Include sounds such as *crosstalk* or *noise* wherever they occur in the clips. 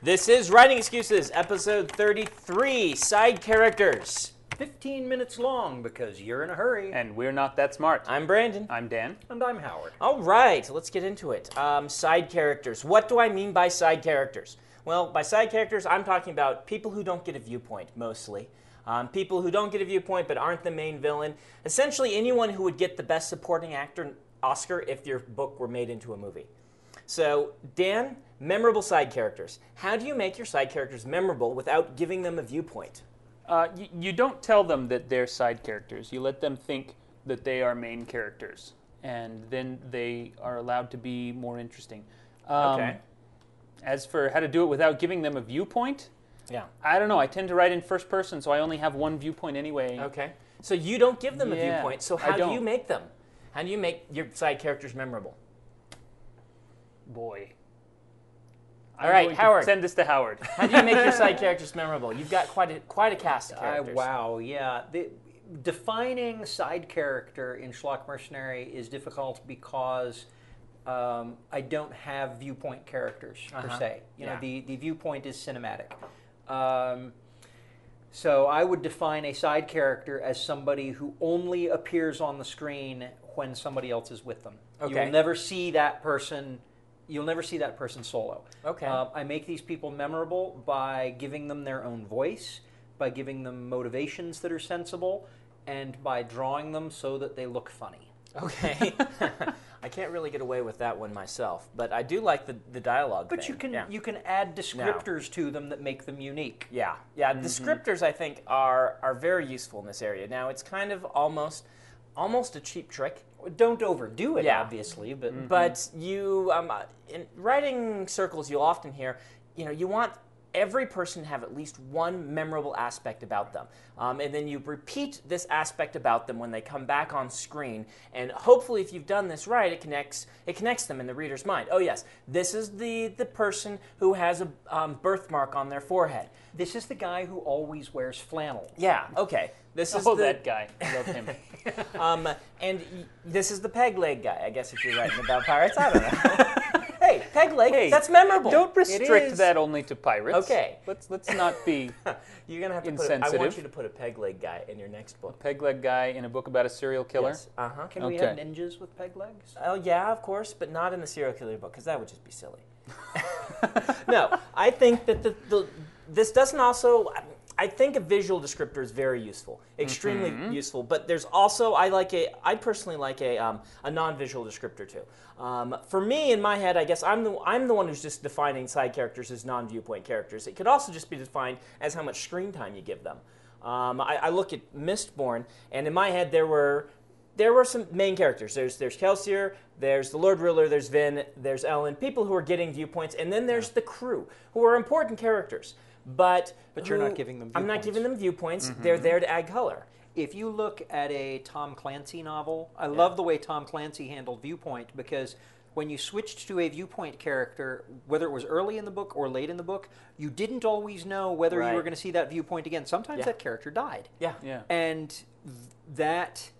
This is Writing Excuses, episode 33 Side Characters. 15 minutes long because you're in a hurry. And we're not that smart. I'm Brandon. I'm Dan. And I'm Howard. All right, let's get into it. Um, side characters. What do I mean by side characters? Well, by side characters, I'm talking about people who don't get a viewpoint, mostly. Um, people who don't get a viewpoint but aren't the main villain. Essentially, anyone who would get the Best Supporting Actor Oscar if your book were made into a movie. So, Dan, memorable side characters. How do you make your side characters memorable without giving them a viewpoint? Uh, you, you don't tell them that they're side characters. You let them think that they are main characters, and then they are allowed to be more interesting. Um, Okay. As for how to do it without giving them a viewpoint, Yeah. I don't know. I tend to write in first person, so I only have one viewpoint anyway. Okay. So you don't give them a viewpoint. So how do you make them? How do you make your side characters memorable? Boy. All I'm right, Howard. Send this to Howard. How do you make your *laughs* side characters memorable? You've got quite a quite a cast of I, characters. wow, yeah. The, defining side character in Schlock Mercenary is difficult because um, I don't have viewpoint characters per Uh-huh. se. You know, the, the viewpoint is cinematic. Um, so I would define a side character as somebody who only appears on the screen when somebody else is with them. Okay. You'll never see that person. You'll never see that person solo. Okay. Um, I make these people memorable by giving them their own voice, by giving them motivations that are sensible, and by drawing them so that they look funny. Okay. *laughs* I can't really get away with that one myself, but I do like the, the dialogue. But thing. you can Yeah. you can add descriptors to them that make them unique. Yeah, yeah. Descriptors, I think, are are very useful in this area. Now, it's kind of almost almost a cheap trick, Don't overdo it, Yeah. obviously, but but you um, uh, in writing circles, you'll often hear, you know, you want every person to have at least one memorable aspect about them, um, and then you repeat this aspect about them when they come back on screen, and hopefully, if you've done this right, it connects it connects them in the reader's mind. Oh yes, this is the the person who has a um, birthmark on their forehead. this is the guy who always wears flannel. Yeah. Okay. This is oh, the, that guy. I love him. *laughs* Um, and y- this is the peg leg guy. I guess if you're writing about pirates, I don't know. *laughs* hey, peg leg. Hey, that's memorable. Don't restrict is. that only to pirates. Okay. Let's let's not be *laughs* You're gonna have to put. A, I want Insensitive. you to put a peg leg guy in your next book. peg leg guy in a book about a serial killer. Uh huh. Can we have Okay. ninjas with peg legs? Oh yeah, of course, but not in the serial killer book because that would just be silly. no, I think that the, the this doesn't also. I think a visual descriptor is very useful, extremely useful. But there's also I like a I personally like a um, a non-visual descriptor too. Um, for me, in my head, I guess I'm the I'm the one who's just defining side characters as non-viewpoint characters. It could also just be defined as how much screen time you give them. Um, I, I look at Mistborn, and in my head there were there were some main characters. There's there's Kelsier, there's the Lord Ruler, there's Vin, there's Elend, people who are getting viewpoints, and then there's the crew, who are important characters. But But you're not giving them I'm not giving them viewpoints. Mm-hmm, They're mm-hmm. there to add color. If you look at a Tom Clancy novel, I love the way Tom Clancy handled viewpoint because when you switched to a viewpoint character, whether it was early in the book or late in the book, you didn't always know whether you were going to see that viewpoint again. Sometimes Yeah. that character died. Yeah. Yeah. And th- that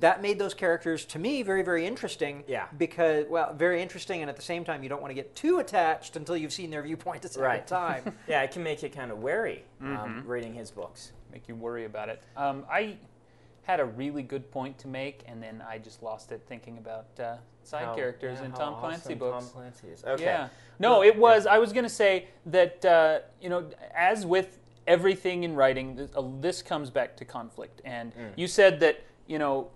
that made those characters to me very very interesting Yeah. because well very interesting and at the same time you don't want to get too attached until you've seen their viewpoint a second Right. time *laughs* Yeah, it can make you kind of wary um, Mm-hmm. reading his books. make you worry about it. Um, I had a really good point to make, and then I just lost it thinking about uh, side How- characters yeah, in Tom Clancy awesome books. Tom Clancy is. Okay. Yeah. No, it was. I was going to say that uh, you know, as with everything in writing, th- uh, this comes back to conflict. And Mm. you said that you know,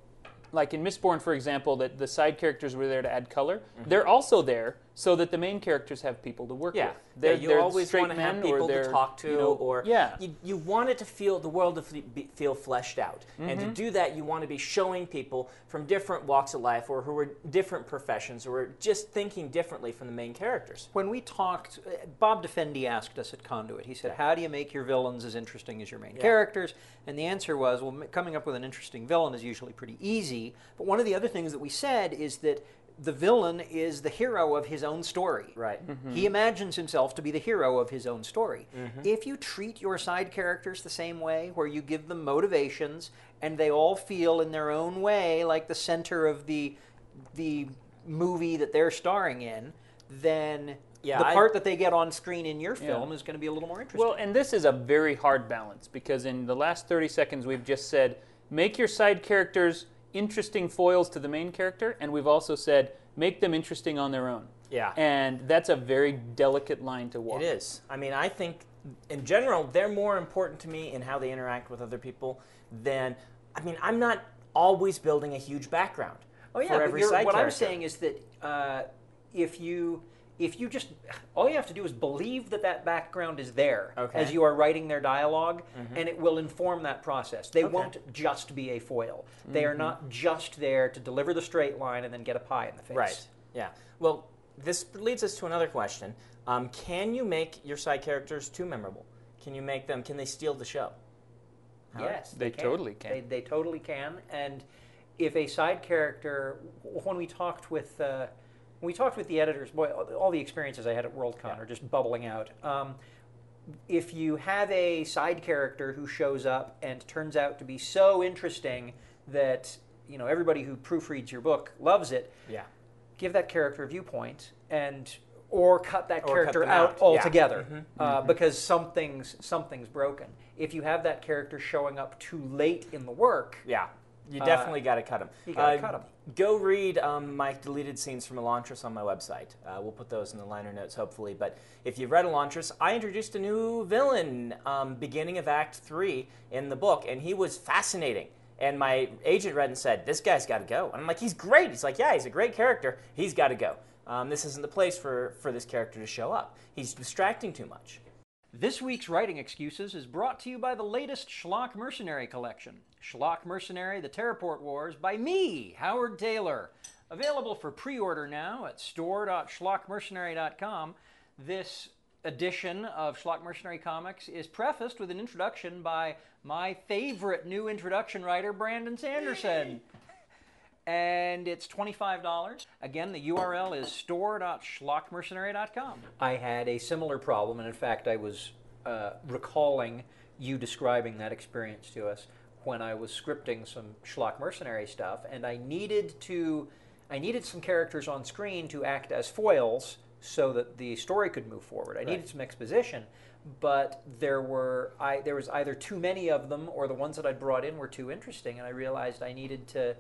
like in Mistborn, for example, that the side characters were there to add color. Mm-hmm. They're also there so that the main characters have people to work Yeah, with. yeah They're, you they're always straight want to have men people or they're, to talk to, you know, or yeah. you, you want it to feel the world to fe- be, feel fleshed out, and Mm-hmm. to do that, you want to be showing people from different walks of life, or who are different professions, or are just thinking differently from the main characters. when we talked uh, bob defendi asked us at conduit he said how do you make your villains as interesting as your main characters and the answer was well m- coming up with an interesting villain is usually pretty easy but one of the other things that we said is that the villain is the hero of his own story Right. Mm-hmm. He imagines himself to be the hero of his own story. Mm-hmm. If you treat your side characters the same way, where you give them motivations and they all feel in their own way like the center of the the movie that they're starring in, then Yeah, the I- part that they get on screen in your film is going to be a little more interesting. Well, and this is a very hard balance because in the last 30 seconds we've just said make your side characters interesting foils to the main character, and we've also said make them interesting on their own. Yeah. And that's a very delicate line to walk. It is. I mean, I think in general they're more important to me in how they interact with other people than. I mean, I'm not always building a huge background. Oh yeah, for every you're- side what I'm saying is that uh, if you if you just all you have to do is believe that that background is there Okay. as you are writing their dialog and it will inform that process. They Okay. won't just be a foil. They are not just there to deliver the straight line and then get a pie in the face. Right. Yeah. Well, this leads us to another question. Um, can you make your side characters too memorable? Can you make them? Can they steal the show? Yes, They totally can. They, they totally can. And if a side character, when we talked with uh, when we talked with the editors, boy, all the experiences I had at Worldcon are just bubbling out. Um, if you have a side character who shows up and turns out to be so interesting that you know everybody who proofreads your book loves it, Yeah. give that character a viewpoint and or cut that Or character them out, out, yeah. altogether Mhm, uh, because something's something's broken. If you have that character showing up too late in the work, Yeah. You Uh, definitely got to cut them. you gotta cut 'em. Go read um, my deleted scenes from Elantris on my website. Uh, we'll put those in the liner notes, hopefully. But if you've read Elantris, I introduced a new villain um, beginning of Act 3 in the book, and he was fascinating. And my agent read and said, This guy's got to go. And I'm like, He's great. He's like, Yeah, he's a great character. He's got to go. Um, this isn't the place for, for this character to show up. He's distracting too much. This week's Writing Excuses is brought to you by the latest Schlock Mercenary collection. Schlock Mercenary The Teraport Wars by me, Howard Tayler. Available for pre order now at store.schlockmercenary.com. This edition of Schlock Mercenary Comics is prefaced with an introduction by my favorite new introduction writer, Brandon Sanderson. And it's $25. Again, the URL is store.schlockmercenary.com. I had a similar problem, and in fact, I was uh, recalling you describing that experience to us when I was scripting some Schlock Mercenary stuff, and I needed to, I needed some characters on screen to act as foils so that the story could move forward. I needed some exposition, but there were I there was either too many of them or the ones that I'd brought in were too interesting, and I realized I needed to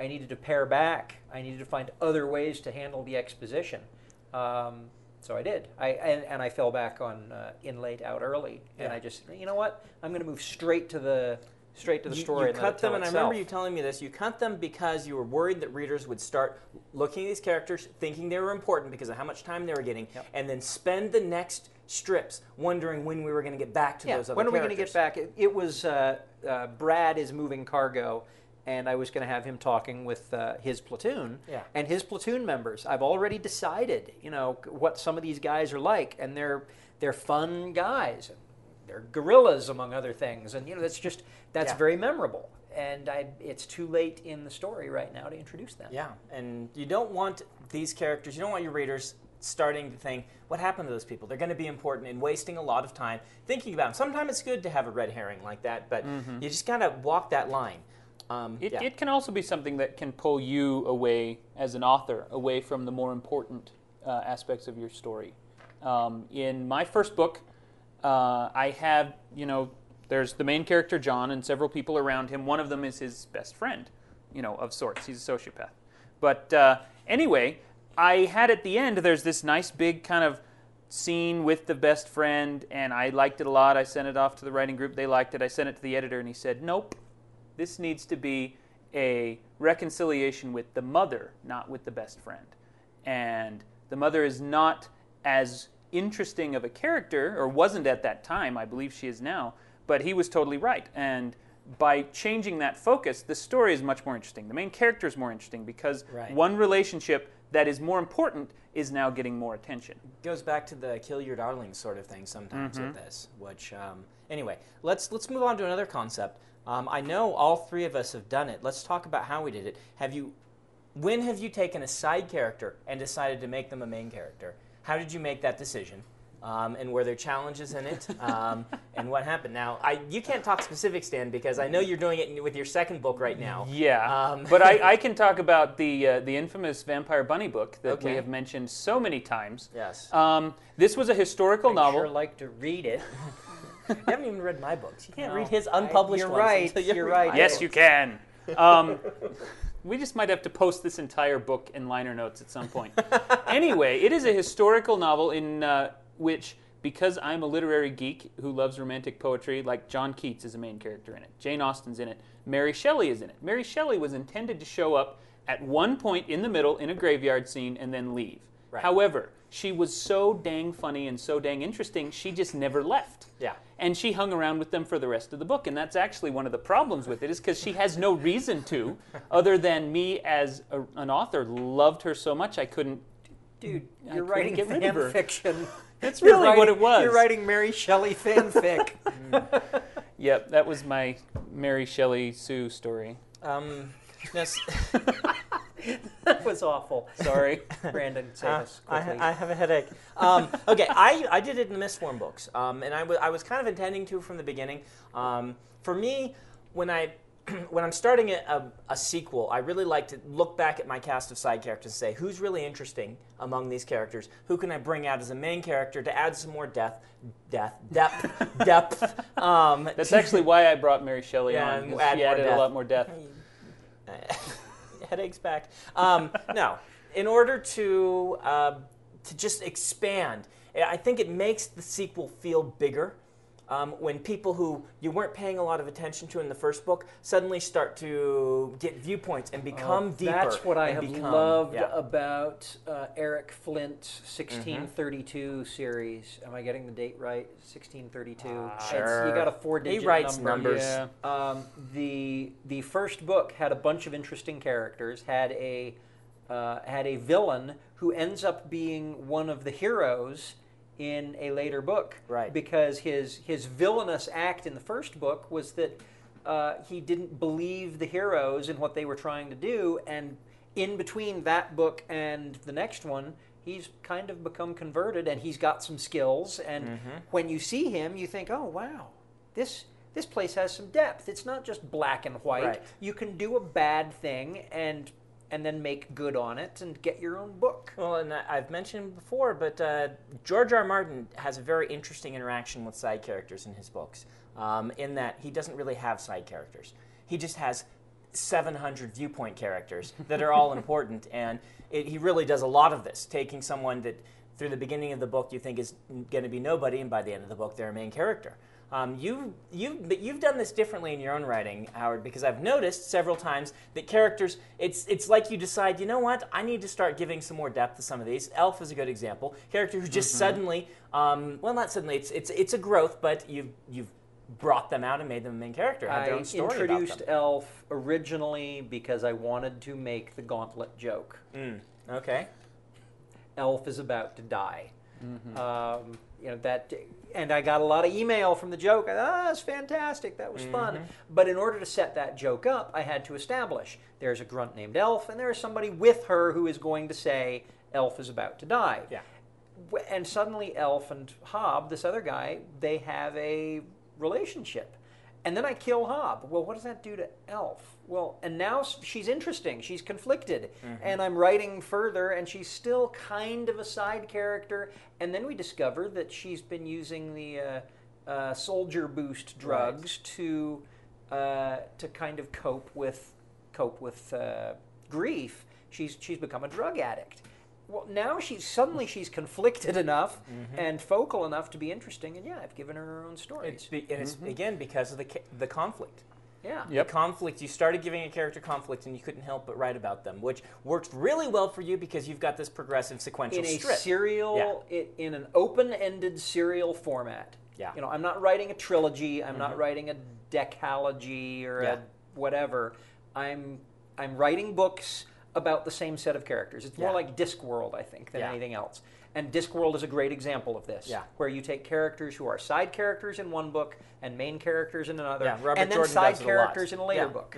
I needed to pare back. I needed to find other ways to handle the exposition. Um, so I did. I and, and I fell back on uh, in late out early, and I just you know what I'm going to move straight to the straight to the You- story. You, and cut them, and I remember you telling me this. You cut them because you were worried that readers would start looking at these characters, thinking they were important because of how much time they were getting, Yep. and then spend the next strips wondering when we were going to get back to yeah. those other characters. when are we going to get back? It, it was uh, uh, Brad is moving cargo, and I was going to have him talking with uh, his platoon Yeah. and his platoon members. I've already decided, you know, what some of these guys are like, and they're they're fun guys. They're gorillas, among other things, and you know that's just that's Yeah. very memorable. and I, it's too late in the story right now to introduce them. Yeah, and you don't want these characters, you don't want your readers starting to think, what happened to those people? They're going to be important and wasting a lot of time thinking about them. Sometimes it's good to have a red herring like that, but you just got to walk that line. Um, It, yeah. it can also be something that can pull you away as an author, away from the more important uh, aspects of your story. Um, in my first book, uh, I have, you know, there's the main character, John, and several people around him. One of them is his best friend, you know, of sorts. He's a sociopath. But uh, anyway, I had at the end, there's this nice big kind of scene with the best friend, and I liked it a lot. I sent it off to the writing group. They liked it. I sent it to the editor, and he said, nope, this needs to be a reconciliation with the mother, not with the best friend. And the mother is not as interesting of a character, or wasn't at that time. I believe she is now. But he was totally right. And by changing that focus, the story is much more interesting. The main character is more interesting because Right. one relationship that is more important is now getting more attention. goes back to the kill your darlings sort of thing sometimes Mm-hmm. with this. Which um, anyway, let's let's move on to another concept. Um, I know all three of us have done it. Let's talk about how we did it. Have you? When have you taken a side character and decided to make them a main character? How did you make that decision? Um, and were there challenges in it? Um, *laughs* and what happened? Now, I you can't talk specifics, Dan, because I know you're doing it with your second book right now. Yeah, Um, but I, I *laughs* can talk about the uh, the infamous Vampire Bunny book that we have mentioned so many times. Yes. Um, this was a historical I'd novel. sure like to read it. *laughs* *laughs* you haven't even read my books. You can't No. read his I- unpublished you're ones right, until you you're right. mine. yes, you can. Um, *laughs* we just might have to post this entire book in liner notes at some point. *laughs* anyway, it is a historical novel in uh, which, because I'm a literary geek who loves romantic poetry, like John Keats is a main character in it, Jane Austen's in it, Mary Shelley is in it. Mary Shelley was intended to show up at one point in the middle in a graveyard scene and then leave. Right. However, she was so dang funny and so dang interesting, she just never left. Yeah. And she hung around with them for the rest of the book, and that's actually one of the problems with it, is because she has no reason to, *laughs* other than me as a, an author loved her so much I couldn't. Dude, I you're couldn't writing get rid of her. fan fiction. *laughs* That's You're really what it was. You're writing Mary Shelley fanfic. *laughs* Yep, that was my Mary Shelley Sue story. Um, yes. *laughs* that was awful. Sorry. *laughs* Brandon, save Uh, us I, quickly. I have a headache. Um, okay, *laughs* I, I did it in the Mistborn books, um, and I wa- I was kind of intending to from the beginning. Um, for me, when I *clears throat* when I'm starting a, a, a sequel, I really like to look back at my cast of side characters and say who's really interesting among these characters. Who can I bring out as a main character to add some more depth, death, depth, depth. Um, That's actually why I brought Mary Shelley Yeah, on. and 'cause She added death. a lot more depth. *laughs* headaches back. Um, no, in order to uh, to just expand, I think it makes the sequel feel bigger. Um, when people who you weren't paying a lot of attention to in the first book suddenly start to get viewpoints and become deeper. Oh, That's what I have become- loved yeah. about uh, Eric Flint's 1632 series. Am I getting the date right? 1632. It's- sure. You got a four-digit He writes number. numbers. Yeah. Um, the the first book had a bunch of interesting characters. Had a uh, had a villain who ends up being one of the heroes in a later book. Right. Because his his villainous act in the first book was that uh, he didn't believe the heroes and what they were trying to do, and in between that book and the next one. He's kind of become converted, and he's got some skills. And Mm-hmm. when you see him, you think, "Oh, wow, this this place has some depth. It's not just black and white. Right. You can do a bad thing and and then make good on it and get your own book. Well, and I've mentioned before, but uh, George R. R. Martin has a very interesting interaction with side characters in his books. Um, in that he doesn't really have side characters; he just has 700 viewpoint characters that are all *laughs* important, and it, he really does a lot of this, taking someone that through the beginning of the book you think is going to be nobody, and by the end of the book they're a main character. Um, you, you, but you've done this differently in your own writing, Howard, because I've noticed several times that characters, it's, it's like you decide, you know what, I need to start giving some more depth to some of these. Elf is a good example. Character who just suddenly, um, well, not suddenly, it's, it's, it's a growth, but you've, you've brought them out and made them a main character, have their I own story introduced about them. Elf originally because I wanted to make the gauntlet joke. Okay. Elf is about to die. Um, you know that, and I got a lot of email from the joke. Ah, that's fantastic. That was fun. But in order to set that joke up, I had to establish there's a grunt named Elf, and there's somebody with her who is going to say Elf is about to die. Yeah. And suddenly, Elf and Hob, this other guy, they have a relationship. And then I kill Hob. Well, what does that do to Elf? Well, and now she's interesting. She's conflicted. And I'm writing further, and she's still kind of a side character. And then we discover that she's been using the uh, uh, soldier boost drugs to uh, to kind of cope with cope with uh, grief. She's she's become a drug addict. Well, now she's suddenly she's conflicted enough and focal enough to be interesting. And yeah, I've given her her own story. It's be, and it's again because of the ca- the conflict. yeah. Yep. The conflict. You started giving a character conflict, and you couldn't help but write about them, which works really well for you because you've got this progressive sequential in a strip. serial i in an open-ended serial format. Yeah. Mm-hmm. You know, I'm not writing a trilogy. I'm not writing a decalogy or Yeah. a whatever. I'm I'm writing books about the same set of characters. It's more Yeah. like Discworld, I think, than Yeah. anything else. And Discworld is a great example of this, Yeah. where you take characters who are side characters in one book and main characters in another, Yeah, Robert and then Jordan side does it a characters in a later Yeah. book.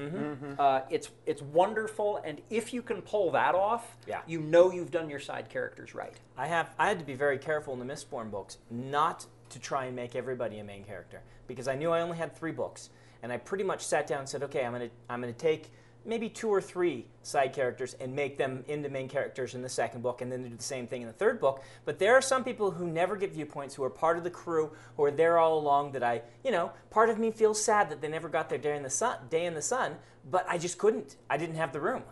Uh, it's it's wonderful, and if you can pull that off, Yeah. you know you've done your side characters right. I have I had to be very careful in the Mistborn books not to try and make everybody a main character because I knew I only had three books and I pretty much sat down and said, okay, I'm gonna I'm gonna take maybe two or three side characters and make them into main characters in the second book and then do the same thing in the third book. But there are some people who never get viewpoints, who are part of the crew, who are there all along that I, you know, part of me feels sad that they never got their day in the sun day in the sun, but I just couldn't. I didn't have the room.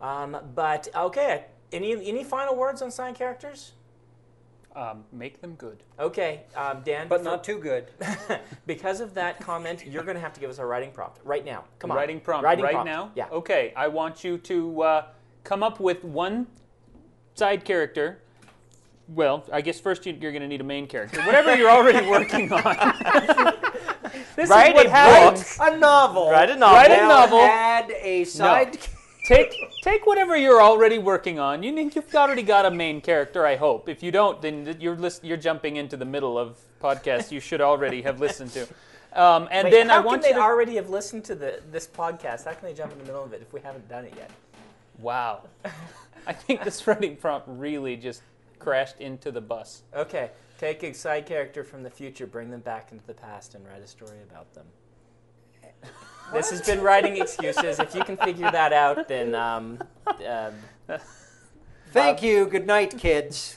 Um, but okay, any any final words on side characters? Um, make them good. Okay, um, Dan. But for- not too good. *laughs* because of that comment, you're going to have to give us a writing prompt right now. Come on, Writing prompt Writing right prompt. now? Yeah. Okay, I want you to uh, come up with one side character. Well, I guess first you- you're going to need a main character. Whatever you're already working on. *laughs* this Write is what a happens. a novel. Write a novel. Write a novel. Add a side. Take take whatever you're already working on. You need, you've already got a main character, I hope. If you don't, then you're list, you're jumping into the middle of podcasts you should already have listened to. Um, and Wait, then how I want can they to already have listened to the, this podcast? How can they jump in the middle of it if we haven't done it yet? Wow. I think this writing prompt really just crashed into the bus. Okay, take a side character from the future, bring them back into the past, and write a story about them. *laughs* This has been writing excuses. If you can figure that out, then um, um, Thank you. Good night, kids.